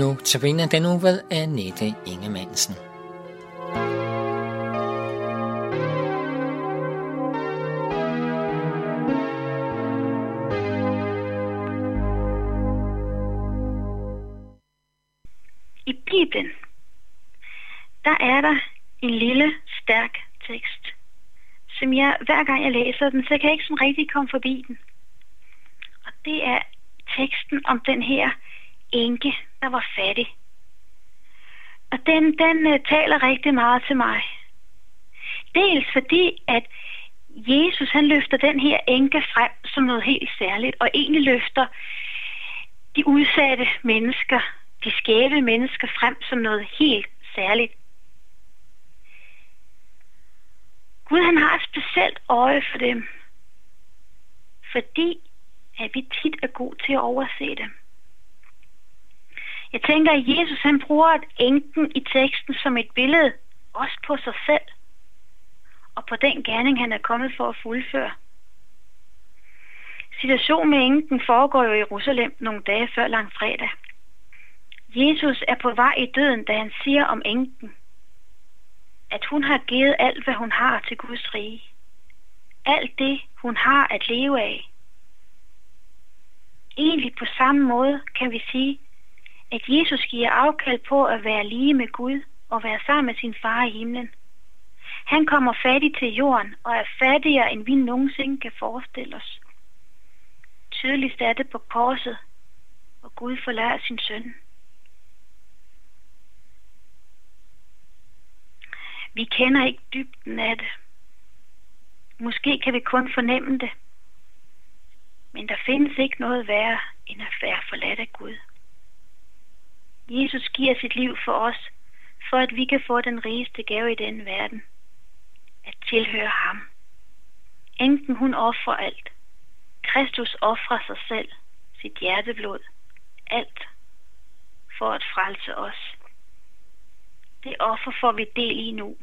Nu tabiner den uge af Nette Ingemannsen. I Bibelen, der er der en lille, stærk tekst, som jeg, hver gang jeg læser den, så kan jeg ikke sådan rigtig komme forbi den. Og det er teksten om den her enke, der var fattig. Og den, den uh, taler rigtig meget til mig. Dels fordi, at Jesus han løfter den her enke frem som noget helt særligt, og egentlig løfter de udsatte mennesker, de skæve mennesker frem som noget helt særligt. Gud han har et specielt øje for dem, fordi at vi tit er gode til at overse dem. Jeg tænker, at Jesus han bruger enken i teksten som et billede, også på sig selv, og på den gerning, han er kommet for at fuldføre. Situationen med enken foregår jo i Jerusalem nogle dage før langfredag. Jesus er på vej i døden, da han siger om enken, at hun har givet alt, hvad hun har til Guds rige. Alt det, hun har at leve af. Egentlig på samme måde kan vi sige, at Jesus giver afkald på at være lige med Gud og være sammen med sin far i himlen. Han kommer fattig til jorden og er fattigere, end vi nogensinde kan forestille os. Tydeligst er det på korset, hvor Gud forlader sin søn. Vi kender ikke dybden af det. Måske kan vi kun fornemme det. Men der findes ikke noget værre end at være forladt af Gud. Jesus giver sit liv for os, for at vi kan få den rigeste gave i denne verden. At tilhøre ham. Enken hun offrer alt. Kristus offrer sig selv, sit hjerteblod, alt, for at frelse os. Det offer får vi del i nu,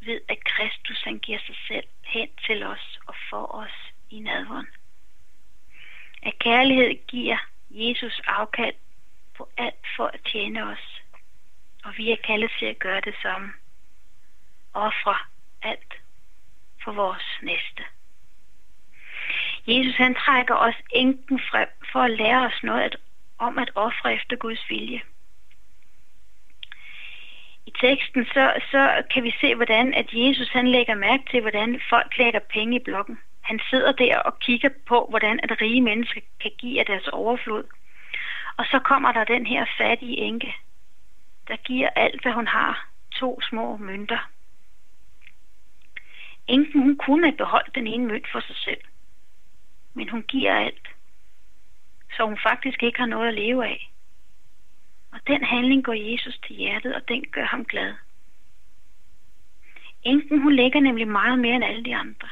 ved at Kristus han giver sig selv hen til os og for os i nadvånd. At kærlighed giver Jesus afkald på alt for at tjene os, og vi er kaldet til at gøre det samme. Ofre alt for vores næste. Jesus han trækker os enken frem for at lære os noget at, om at ofre efter Guds vilje. I teksten så, så kan vi se, hvordan at Jesus han lægger mærke til, hvordan folk lægger penge i blokken. Han sidder der og kigger på, hvordan at rige mennesker kan give af deres overflod. Og så kommer der den her fattige enke, der giver alt, hvad hun har, to små mønter. Enken hun kunne have beholdt den ene mønt for sig selv, men hun giver alt, så hun faktisk ikke har noget at leve af. Og den handling går Jesus til hjertet, og den gør ham glad. Enken hun lægger nemlig meget mere end alle de andre.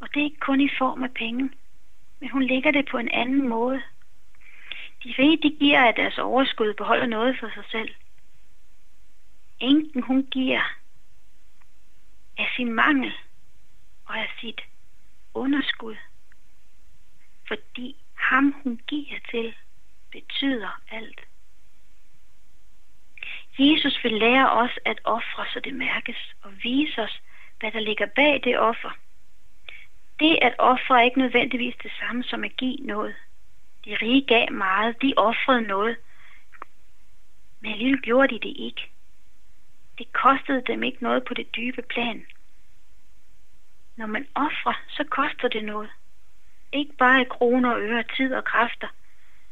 Og det er ikke kun i form af penge, men hun lægger det på en anden måde. De rige, de giver af deres overskud, beholder noget for sig selv. Enken, hun giver af sin mangel og af sit underskud. Fordi ham, hun giver til, betyder alt. Jesus vil lære os at ofre, så det mærkes, og vise os, hvad der ligger bag det offer. Det at ofre er ikke nødvendigvis det samme som at give noget. De rige gav meget, de offrede noget. Men alligevel gjorde de det ikke. Det kostede dem ikke noget på det dybe plan. Når man offrer, så koster det noget. Ikke bare i kroner, øre, tid og kræfter,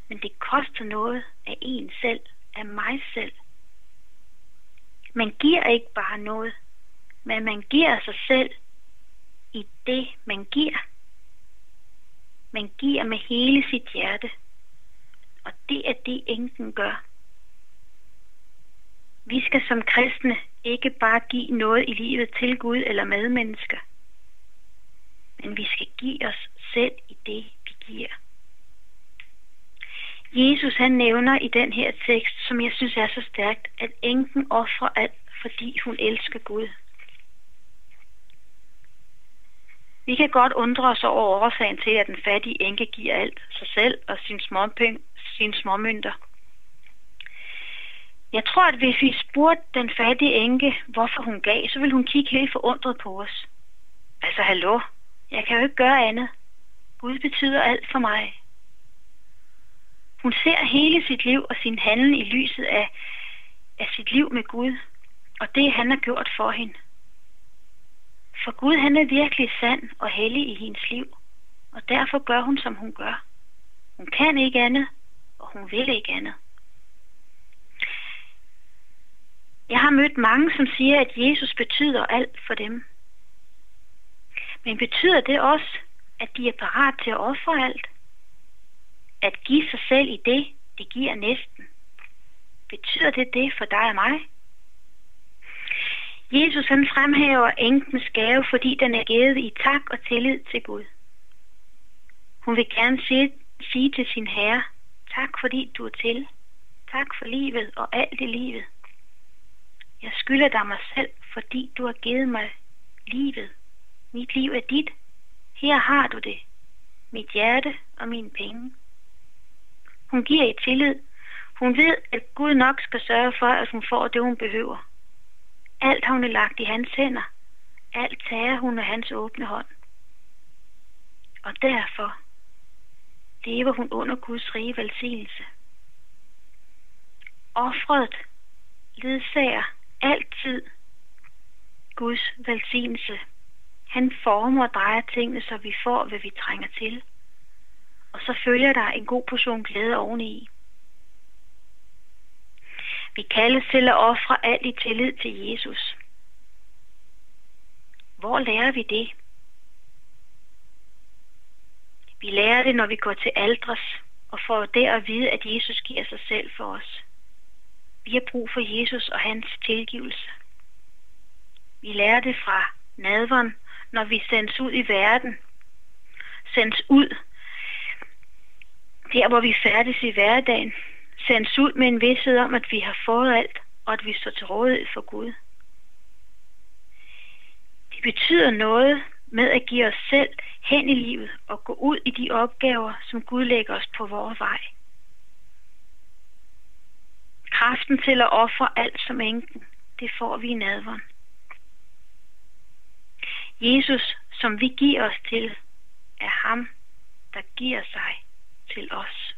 men det koster noget af en selv, af mig selv. Man giver ikke bare noget, men man giver sig selv i det, man giver men giver med hele sit hjerte. Og det er det, enken gør. Vi skal som kristne ikke bare give noget i livet til Gud eller medmennesker, men vi skal give os selv i det, vi giver. Jesus han nævner i den her tekst, som jeg synes er så stærkt, at enken offrer alt, fordi hun elsker Gud. Vi kan godt undre os over årsagen til, at den fattige enke giver alt sig selv og sin, småpeng, sine småmønter. Jeg tror, at hvis vi spurgte den fattige enke, hvorfor hun gav, så ville hun kigge helt forundret på os. Altså, hallo, jeg kan jo ikke gøre andet. Gud betyder alt for mig. Hun ser hele sit liv og sin handel i lyset af, af sit liv med Gud, og det han har gjort for hende. For Gud han er virkelig sand og hellig i hendes liv, og derfor gør hun, som hun gør. Hun kan ikke andet, og hun vil ikke andet. Jeg har mødt mange, som siger, at Jesus betyder alt for dem. Men betyder det også, at de er parat til at ofre alt? At give sig selv i det, de giver næsten? Betyder det det for dig og mig? Jesus han fremhæver enkens gave, fordi den er givet i tak og tillid til Gud. Hun vil gerne sige, sige til sin herre, tak fordi du er til. Tak for livet og alt i livet. Jeg skylder dig mig selv, fordi du har givet mig livet. Mit liv er dit. Her har du det. Mit hjerte og mine penge. Hun giver i tillid. Hun ved, at Gud nok skal sørge for, at hun får det, hun behøver. Alt har hun lagt i hans hænder. Alt tager hun af hans åbne hånd. Og derfor lever hun under Guds rige velsignelse. Offret ledsager altid Guds velsignelse. Han former og drejer tingene, så vi får, hvad vi trænger til. Og så følger der en god portion glæde oveni. Vi kaldes til at ofre alt i tillid til Jesus. Hvor lærer vi det? Vi lærer det, når vi går til aldres og får der at vide, at Jesus giver sig selv for os. Vi har brug for Jesus og hans tilgivelse. Vi lærer det fra nadveren, når vi sendes ud i verden. Sendes ud der, hvor vi færdes i hverdagen. Sendes ud med en vidshed om, at vi har fået alt, og at vi står til rådighed for Gud. Det betyder noget med at give os selv hen i livet og gå ud i de opgaver, som Gud lægger os på vores vej kraften til at ofre alt som enken, det får vi i nadveren. Jesus, som vi giver os til, er ham, der giver sig til os.